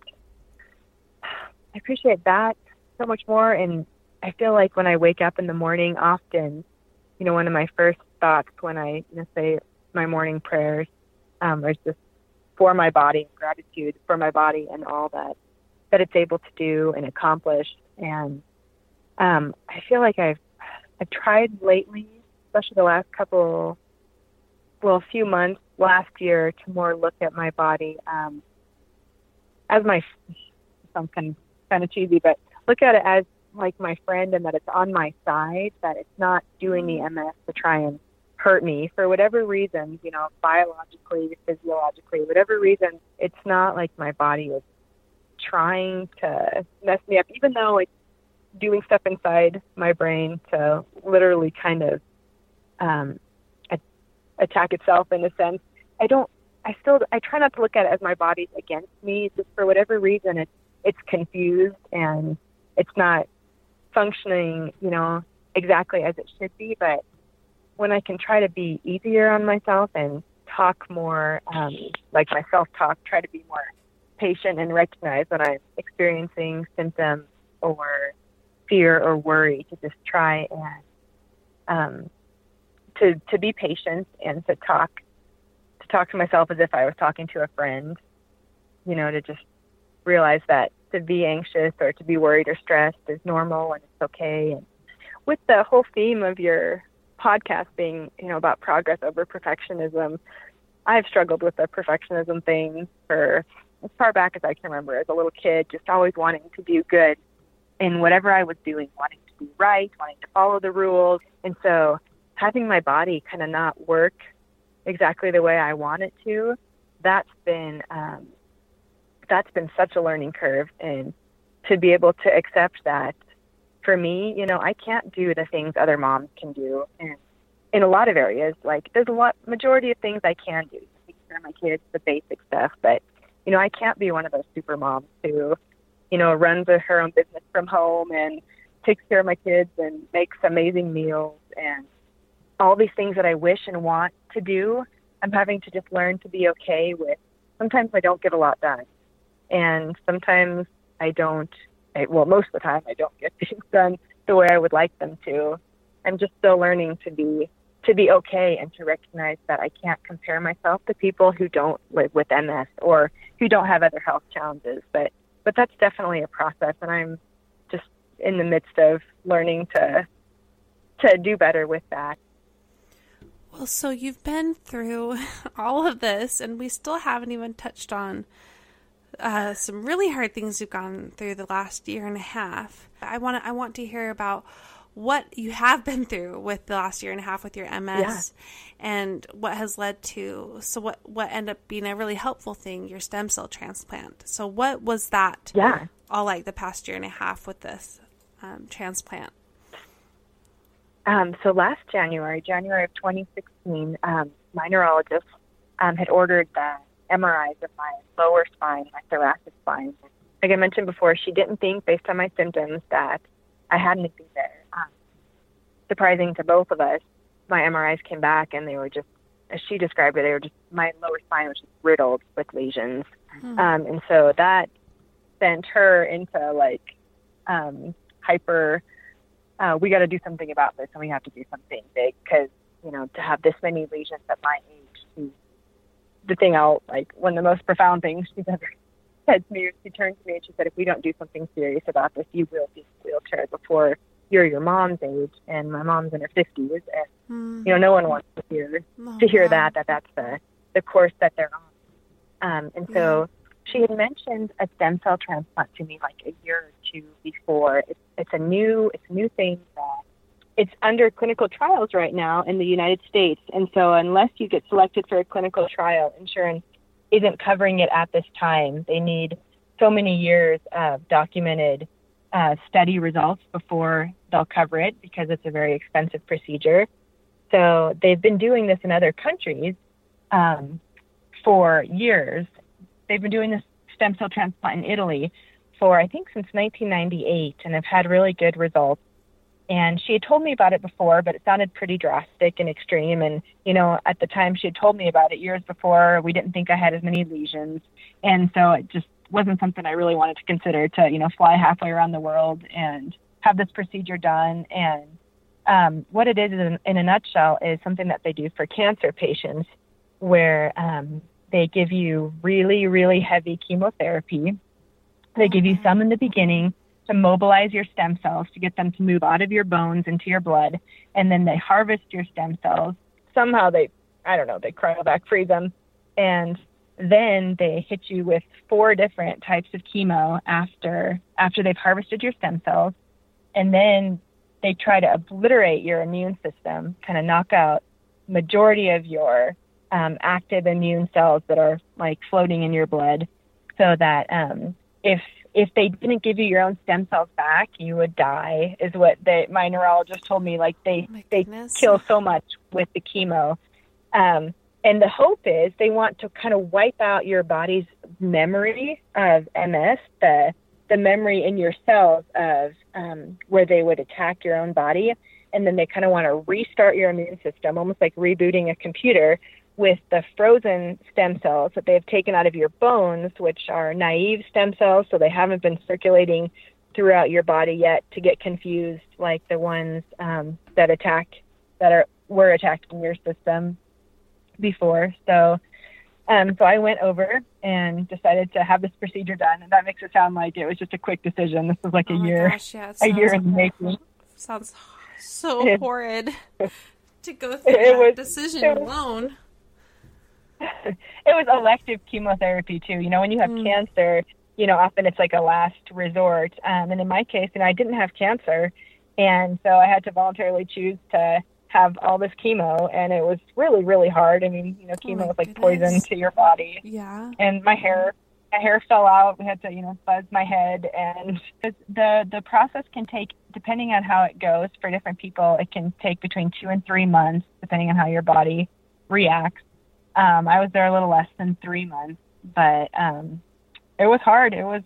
I appreciate that so much more, and I feel like when I wake up in the morning, often, you know, one of my first thoughts when I you know, say my morning prayers um, is just for my body, gratitude for my body and all that that it's able to do and accomplish. And um, I feel like I've I've tried lately, especially the last couple, well, a few months last year, to more look at my body um, as my sounds kind of kind of cheesy, but look at it as like my friend and that it's on my side, that it's not doing the MS to try and hurt me for whatever reason, you know, biologically, physiologically, whatever reason, it's not like my body is trying to mess me up, even though it's doing stuff inside my brain to literally kind of um, attack itself in a sense. I don't. I still. I try not to look at it as my body's against me. Just for whatever reason, it's it's confused and it's not functioning. You know exactly as it should be, but when I can try to be easier on myself and talk more, um, like my self talk, try to be more patient and recognize when I'm experiencing symptoms or fear or worry to just try and um, to to be patient and to talk to talk to myself as if I was talking to a friend. You know, to just realize that to be anxious or to be worried or stressed is normal and it's okay. And with the whole theme of your podcast being, you know, about progress over perfectionism, I've struggled with the perfectionism thing for as far back as I can remember as a little kid, just always wanting to do good in whatever I was doing, wanting to be right, wanting to follow the rules. And so having my body kind of not work exactly the way I want it to, that's been um, that's been such a learning curve and to be able to accept that for me, you know, I can't do the things other moms can do, and in a lot of areas, like there's a lot majority of things I can do, take care of my kids, the basic stuff, but you know, I can't be one of those super moms who, you know, runs a, her own business from home and takes care of my kids and makes amazing meals and all these things that I wish and want to do. I'm having to just learn to be okay with. Sometimes I don't get a lot done, and sometimes I don't I, well, most of the time I don't get things done the way I would like them to. I'm just still learning to be to be okay and to recognize that I can't compare myself to people who don't live with MS or who don't have other health challenges. But but that's definitely a process, and I'm just in the midst of learning to to do better with that. Well, so you've been through all of this, and we still haven't even touched on uh, some really hard things you've gone through the last year and a half. I want to I want to hear about what you have been through with the last year and a half with your MS yeah. and what has led to so what what ended up being a really helpful thing your stem cell transplant. So what was that yeah. all like the past year and a half with this um, transplant? Um, so last January, January of 2016, um, my neurologist um, had ordered the MRIs of my lower spine, my thoracic spine. Like I mentioned before, she didn't think, based on my symptoms, that I had anything there. Um, surprising to both of us, my MRIs came back and they were just, as she described it, they were just my lower spine was just riddled with lesions, hmm. um, and so that sent her into like um, hyper. Uh, we got to do something about this, and we have to do something big because you know to have this many lesions at my age. The thing out like one of the most profound things she's ever said to me. She turned to me and she said, "If we don't do something serious about this, you will be in a wheelchair before you're your mom's age, and my mom's in her fifties, and mm. you know, no one wants to hear oh, to hear that that that's the the course that they're on. Um, and so yeah. she had mentioned a stem cell transplant to me like a year or two before. It's, it's a new it's a new thing that it's under clinical trials right now in the United States, and so unless you get selected for a clinical trial, insurance isn't covering it at this time. They need so many years of documented uh, study results before they'll cover it because it's a very expensive procedure. So they've been doing this in other countries um, for years. They've been doing this stem cell transplant in Italy for I think since 1998, and have had really good results. And she had told me about it before, but it sounded pretty drastic and extreme. And you know, at the time she had told me about it years before, we didn't think I had as many lesions, and so it just wasn't something I really wanted to consider to, you know, fly halfway around the world and have this procedure done. And um, what it is in, in a nutshell is something that they do for cancer patients where um, they give you really, really heavy chemotherapy. They give you some in the beginning to mobilize your stem cells to get them to move out of your bones into your blood. And then they harvest your stem cells. Somehow they, I don't know, they cryovac freeze them and then they hit you with four different types of chemo after after they've harvested your stem cells and then they try to obliterate your immune system kind of knock out majority of your um, active immune cells that are like floating in your blood so that um, if if they didn't give you your own stem cells back you would die is what they, my neurologist told me like they oh they kill so much with the chemo. Um, and the hope is they want to kind of wipe out your body's memory of MS, the the memory in your cells of um, where they would attack your own body, and then they kind of want to restart your immune system, almost like rebooting a computer with the frozen stem cells that they've taken out of your bones, which are naive stem cells, so they haven't been circulating throughout your body yet to get confused like the ones um, that attack that are were attacked in your system before. So, um, so I went over and decided to have this procedure done, and that makes it sound like it was just a quick decision. This was like oh a year, gosh, yeah, a year in the making. Sounds so horrid to go through it that was, decision was, alone. It was elective chemotherapy too. You know, when you have mm. cancer, you know, often it's like a last resort. Um, and in my case, you know, I didn't have cancer, and so I had to voluntarily choose to have all this chemo and it was really really hard i mean you know chemo oh is like goodness. poison to your body yeah and my hair my hair fell out we had to you know fuzz my head and the the process can take depending on how it goes for different people it can take between two and three months depending on how your body reacts um i was there a little less than three months but um it was hard it was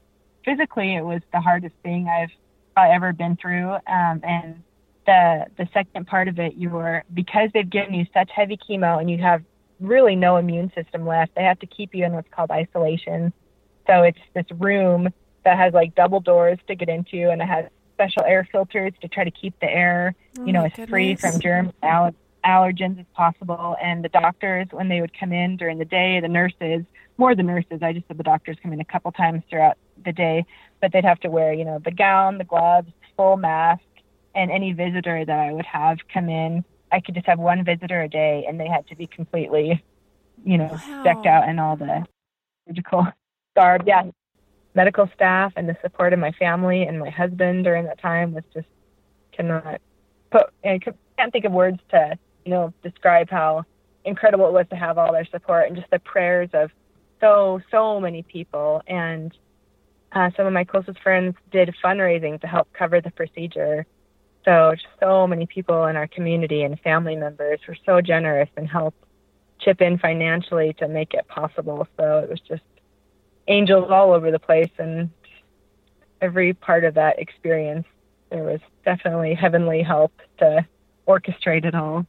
physically it was the hardest thing i've probably ever been through um and the the second part of it, you're because they've given you such heavy chemo and you have really no immune system left. They have to keep you in what's called isolation. So it's this room that has like double doors to get into, and it has special air filters to try to keep the air, oh you know, as free from germs, aller- allergens as possible. And the doctors, when they would come in during the day, the nurses, more the nurses, I just said the doctors come in a couple times throughout the day, but they'd have to wear, you know, the gown, the gloves, full mask, and any visitor that I would have come in, I could just have one visitor a day, and they had to be completely, you know, wow. decked out in all the surgical garb. Yeah, medical staff and the support of my family and my husband during that time was just cannot put. I can't think of words to you know describe how incredible it was to have all their support and just the prayers of so so many people and uh, some of my closest friends did fundraising to help cover the procedure. So just so many people in our community and family members were so generous and helped chip in financially to make it possible. So it was just angels all over the place and every part of that experience there was definitely heavenly help to orchestrate it all.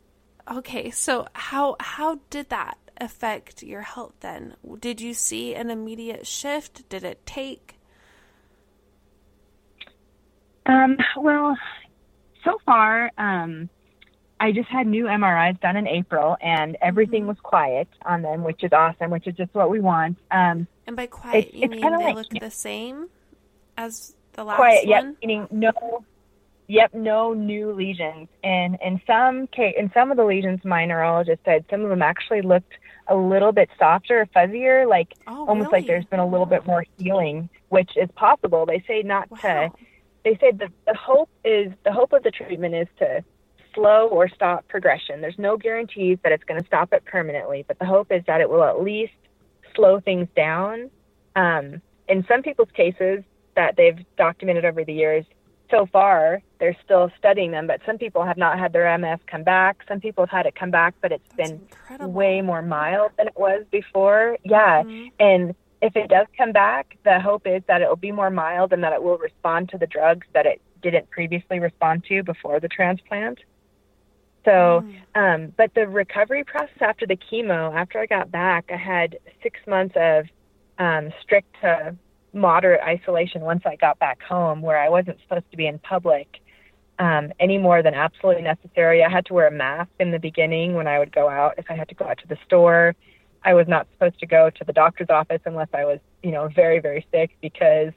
Okay, so how how did that affect your health then? Did you see an immediate shift? Did it take? Um, well, so far, um, I just had new MRIs done in April, and everything mm-hmm. was quiet on them, which is awesome, which is just what we want. Um, and by quiet, you mean they like, look the same as the last quiet, one? Yep, meaning no, yep, no new lesions. And in some case, in some of the lesions, my neurologist said some of them actually looked a little bit softer, fuzzier, like oh, almost really? like there's been a little bit more healing, which is possible. They say not wow. to. They say the, the hope is the hope of the treatment is to slow or stop progression. There's no guarantees that it's going to stop it permanently, but the hope is that it will at least slow things down. Um, in some people's cases that they've documented over the years, so far they're still studying them, but some people have not had their MS come back. Some people have had it come back, but it's That's been incredible. way more mild than it was before. Yeah. Mhm. And if it does come back, the hope is that it will be more mild and that it will respond to the drugs that it didn't previously respond to before the transplant. So, Mm. um, but the recovery process after the chemo, after I got back, I had six months of um, strict to moderate isolation once I got back home, where I wasn't supposed to be in public um, any more than absolutely necessary. I had to wear a mask in the beginning when I would go out. If I had to go out to the store, I was not supposed to go to the doctor's office unless I was, you know, very, very sick because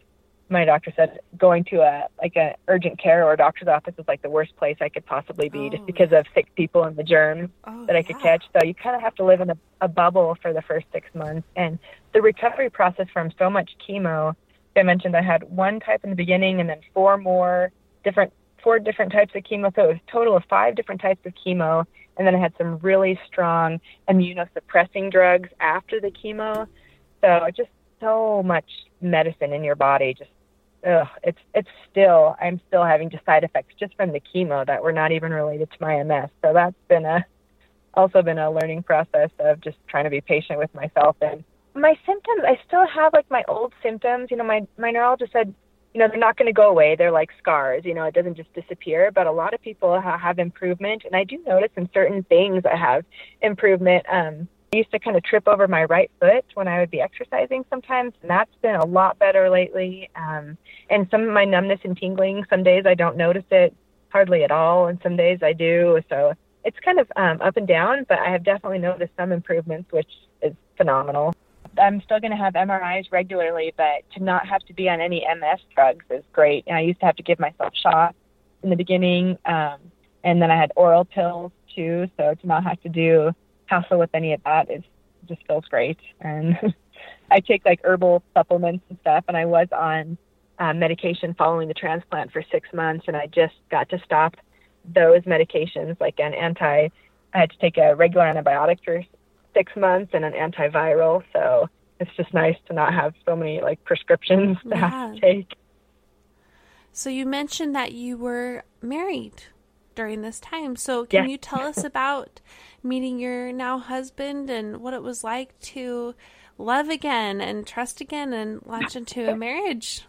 my doctor said going to a like a urgent care or a doctor's office was like the worst place I could possibly be Oh, just because of sick people and the germs Oh, that I could yeah. catch. So you kind of have to live in a, a bubble for the first six months. And the recovery process from so much chemo, I mentioned I had one type in the beginning and then four more different, four different types of chemo. So it was a total of five different types of chemo. And then I had some really strong immunosuppressing drugs after the chemo. So just so much medicine in your body, just ugh, it's it's still I'm still having just side effects just from the chemo that were not even related to my MS. So that's been a also been a learning process of just trying to be patient with myself and my symptoms. I still have like my old symptoms. You know, my my neurologist said, you know, they're not going to go away. They're like scars. You know, it doesn't just disappear. But a lot of people ha- have improvement, and I do notice in certain things I have improvement. Um, I used to kind of trip over my right foot when I would be exercising sometimes, and that's been a lot better lately. Um, and some of my numbness and tingling, some days I don't notice it hardly at all, and some days I do. So it's kind of um, up and down, but I have definitely noticed some improvements, which is phenomenal. I'm still going to have MRIs regularly, but to not have to be on any MS drugs is great. And I used to have to give myself shots in the beginning, um, and then I had oral pills too. So to not have to do hassle with any of that. It just feels great. And I take like herbal supplements and stuff, and I was on uh, medication following the transplant for six months, and I just got to stop those medications, like an anti. I had to take a regular antibiotic for six months and an antiviral. So it's just nice to not have so many like prescriptions to have to take. So you mentioned that you were married during this time. So can Yeah. you tell us about meeting your now husband and what it was like to love again and trust again and launch into a marriage?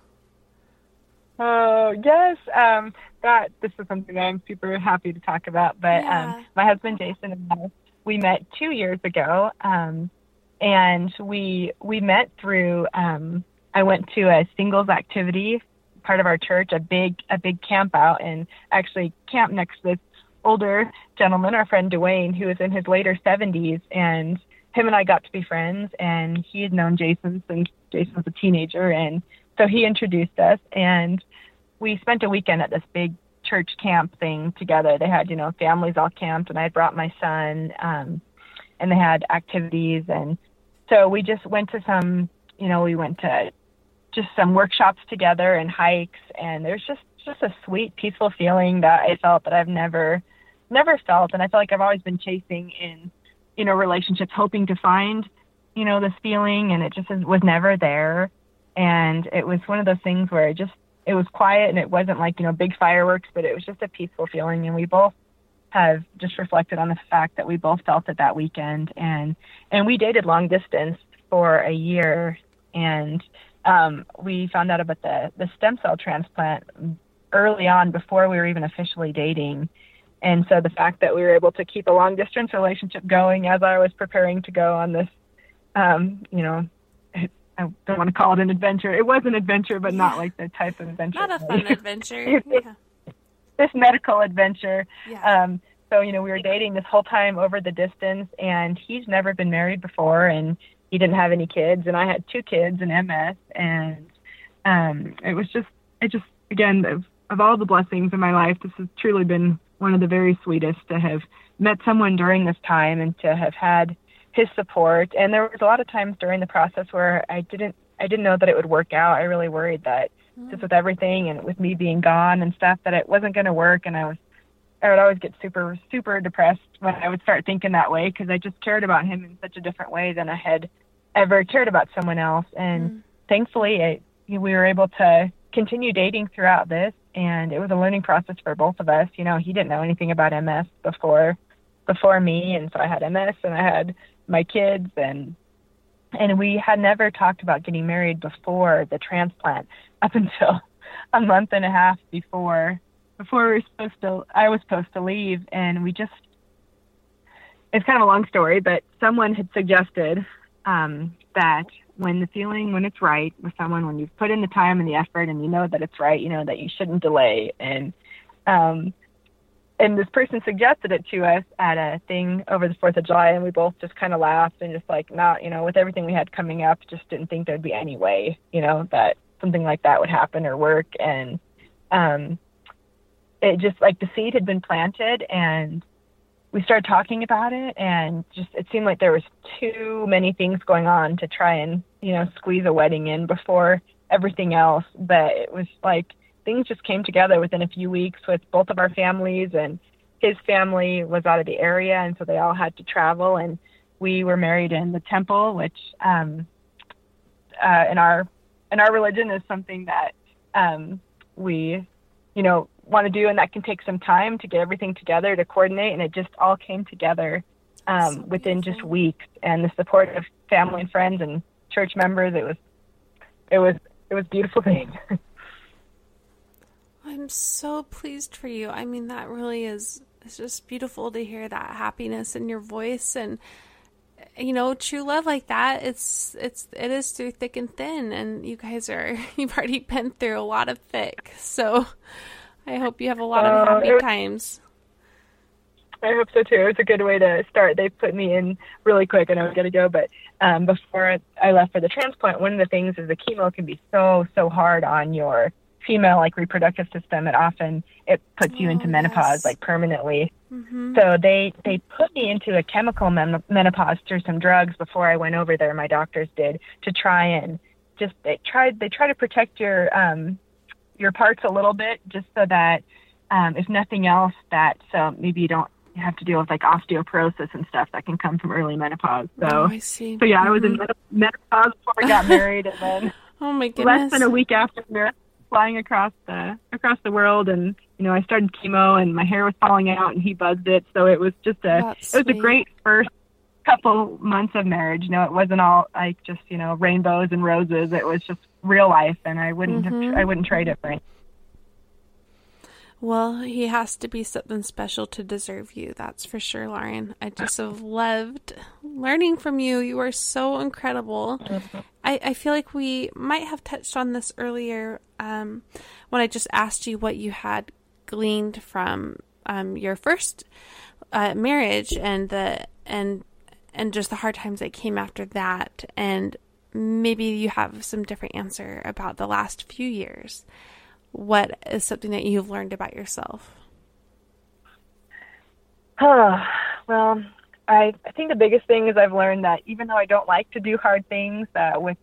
Oh yes, um, that this is something I'm super happy to talk about. But Yeah. um, my husband Jason and I, we met two years ago, um, and we we met through. Um, I went to a singles activity, part of our church, a big a big camp out, and actually camped next to this older gentleman, our friend Dwayne, who was in his later 70s, and him and I got to be friends. And he had known Jason since Jason was a teenager, and so he introduced us, and we spent a weekend at this big church camp thing together. They had, you know, families all camped, and I brought my son, um, and they had activities, and so we just went to some, you know, we went to just some workshops together and hikes, and there's just just a sweet, peaceful feeling that I felt that I've never never felt, and I feel like I've always been chasing in, you know, relationships, hoping to find, you know, this feeling, and it just was never there. And it was one of those things where it just it was quiet and it wasn't like you know big fireworks, but it was just a peaceful feeling, and we both have just reflected on the fact that we both felt it that weekend. And and we dated long distance for a year and um, we found out about the the stem cell transplant early on before we were even officially dating and so the fact that we were able to keep a long distance relationship going as I was preparing to go on this um, you know I don't want to call it an adventure. It was an adventure, but not like the type of adventure. Not a fun adventure. yeah this medical adventure. Yeah. Um, so you know, we were dating this whole time over the distance, and he's never been married before, and he didn't have any kids, and I had two kids and MS, and um, it was just, it just again of, of all the blessings in my life, this has truly been one of the very sweetest to have met someone during this time and to have had his support. And there was a lot of times during the process where I didn't, I didn't know that it would work out. I really worried that just with everything and with me being gone and stuff that it wasn't going to work and I was I would always get super super depressed when I would start thinking that way because I just cared about him in such a different way than I had ever cared about someone else and mm. thankfully it, we were able to continue dating throughout this and it was a learning process for both of us. You know he didn't know anything about MS before before me and so I had MS and I had my kids and and we had never talked about getting married before the transplant up until a month and a half before before we were supposed to I was supposed to leave and we just it's kind of a long story, but someone had suggested um, that when the feeling when it's right with someone, when you've put in the time and the effort and you know that it's right, you know that you shouldn't delay. And um, and this person suggested it to us at a thing over the Fourth of July, and we both just kind of laughed and just like not, you know, with everything we had coming up, just didn't think there'd be any way, you know, that something like that would happen or work. And um, it just like the seed had been planted, and we started talking about it, and just it seemed like there was too many things going on to try and you know squeeze a wedding in before everything else. But it was like things just came together within a few weeks with both of our families and his family was out of the area and so they all had to travel and we were married in the temple which um uh in our in our religion is something that um we you know want to do and that can take some time to get everything together to coordinate and it just all came together um within just weeks and the support of family and friends and church members it was it was it was beautiful thing I'm so pleased for you. I mean, that really is it's just beautiful to hear that happiness in your voice and you know, true love like that, it's it's it is through thick and thin and you guys are you've already been through a lot of thick. So I hope you have a lot of uh, happy times. I hope so too. It's a good way to start. They put me in really quick. And i was going to go, but um, before I left for the transplant, one of the things is the chemo can be so so hard on your female like reproductive system it often it puts you into oh, menopause yes. like permanently mm-hmm. so they they put me into a chemical men- menopause through some drugs before i went over there my doctors did to try and just they tried they try to protect your um your parts a little bit just so that um if nothing else that so maybe you don't have to deal with like osteoporosis and stuff that can come from early menopause so oh, I see. so yeah mm-hmm. i was in mm-hmm. menopause before i got married and then oh my goodness less than a week after flying across the across the world and you know I started chemo and my hair was falling out and he buzzed it so it was just a That's it was sweet. a great first couple months of marriage you know it wasn't all like just you know rainbows and roses it was just real life and I wouldn't mm-hmm. have, I wouldn't trade it for anything. Well, he has to be something special to deserve you. That's for sure, Lauren. I just have loved learning from you. You are so incredible. I, I feel like we might have touched on this earlier um, when I just asked you what you had gleaned from um, your first uh, marriage and the and and just the hard times that came after that, and maybe you have some different answer about the last few years. What is something that you've learned about yourself? Oh, well, I, I think the biggest thing is I've learned that even though I don't like to do hard things, that with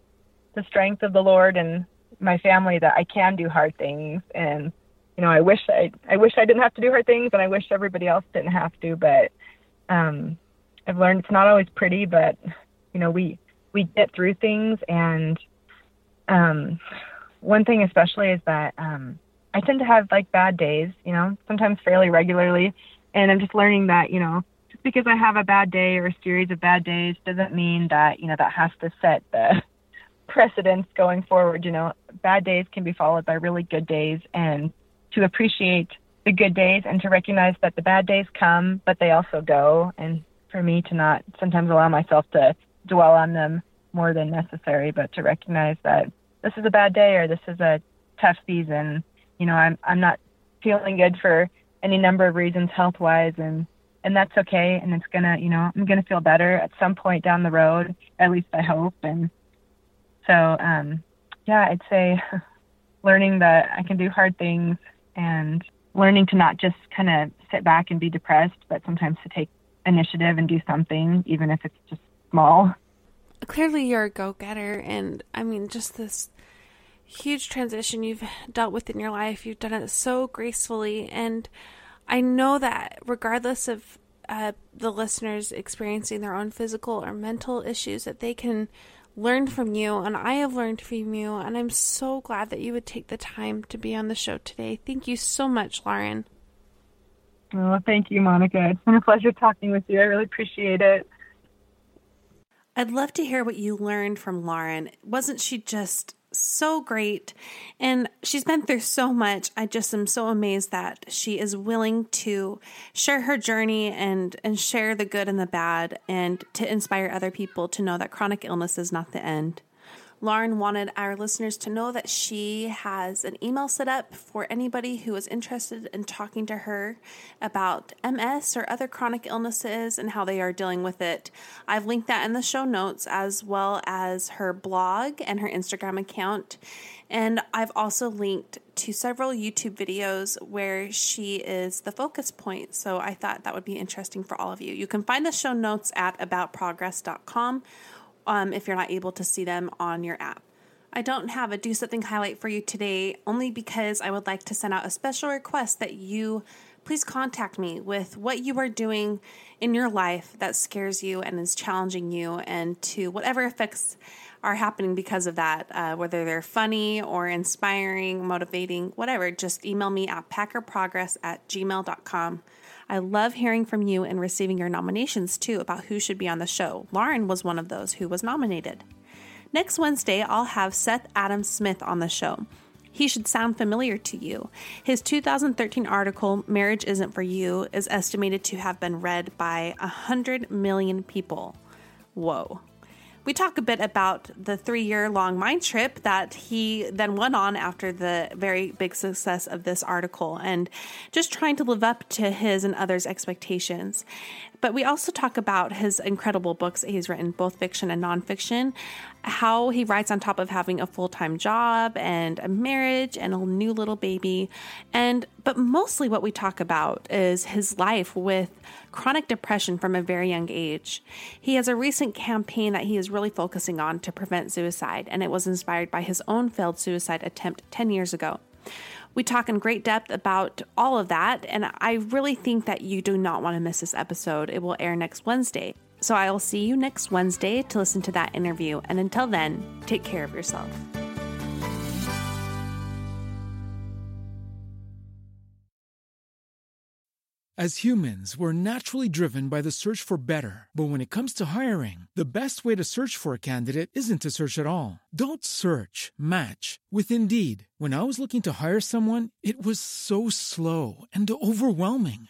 the strength of the Lord and my family, that I can do hard things. And you know, I wish I I wish I didn't have to do hard things, and I wish everybody else didn't have to. But um, I've learned it's not always pretty, but you know, we we get through things, and Um, one thing especially is that um, I tend to have like bad days, you know, sometimes fairly regularly, and I'm just learning that you know just because I have a bad day or a series of bad days doesn't mean that you know that has to set the precedence going forward. You know, bad days can be followed by really good days, and to appreciate the good days and to recognize that the bad days come, but they also go, and for me to not sometimes allow myself to dwell on them more than necessary, but to recognize that this is a bad day or this is a tough season. You know, I'm I'm not feeling good for any number of reasons health wise and and that's okay and it's gonna you know i'm gonna feel better at some point down the road at least i hope and so um yeah i'd say learning that i can do hard things and learning to not just kind of sit back and be depressed but sometimes to take initiative and do something even if it's just small clearly you're a go-getter and i mean just this huge transition you've dealt with in your life you've done it so gracefully and I know that regardless of uh, the listeners experiencing their own physical or mental issues, that they can learn from you, and I have learned from you, and I'm so glad that you would take the time to be on the show today. Thank you so much, Lauren. Oh, thank you, Monica. It's been a pleasure talking with you. I really appreciate it. I'd love to hear what you learned from Lauren. Wasn't she just so great. And she's been through so much. I just am so amazed that she is willing to share her journey and, and share the good and the bad and to inspire other people to know that chronic illness is not the end. Lauren wanted our listeners to know that she has an email set up for anybody who is interested in talking to her about MS or other chronic illnesses and how they are dealing with it. I've linked that in the show notes as well as her blog and her Instagram account. And I've also linked to several YouTube videos where she is the focus point. So I thought that would be interesting for all of you. You can find the show notes at aboutprogress.com um, if you're not able to see them on your app. I don't have a do something highlight for you today only because I would like to send out a special request that you please contact me with what you are doing in your life that scares you and is challenging you, and to whatever effects are happening because of that, uh, whether they're funny or inspiring, motivating, whatever. Just email me at packerprogress at gmail.com. I love hearing from you and receiving your nominations too about who should be on the show. Lauren was one of those who was nominated. Next Wednesday, I'll have Seth Adam Smith on the show. He should sound familiar to you. His 2013 article, Marriage Isn't For You, is estimated to have been read by 100 million people. Whoa. We talk a bit about the three year long mind trip that he then went on after the very big success of this article and just trying to live up to his and others' expectations. But we also talk about his incredible books he's written, both fiction and nonfiction, how he writes on top of having a full time job and a marriage and a new little baby. And but mostly what we talk about is his life with chronic depression from a very young age. He has a recent campaign that he is really focusing on to prevent suicide, and it was inspired by his own failed suicide attempt 10 years ago. We talk in great depth about all of that, and I really think that you do not want to miss this episode. It will air next Wednesday. So I will see you next Wednesday to listen to that interview. And until then, take care of yourself. As humans, we're naturally driven by the search for better. But when it comes to hiring, the best way to search for a candidate isn't to search at all. Don't search, match with Indeed. When I was looking to hire someone, it was so slow and overwhelming.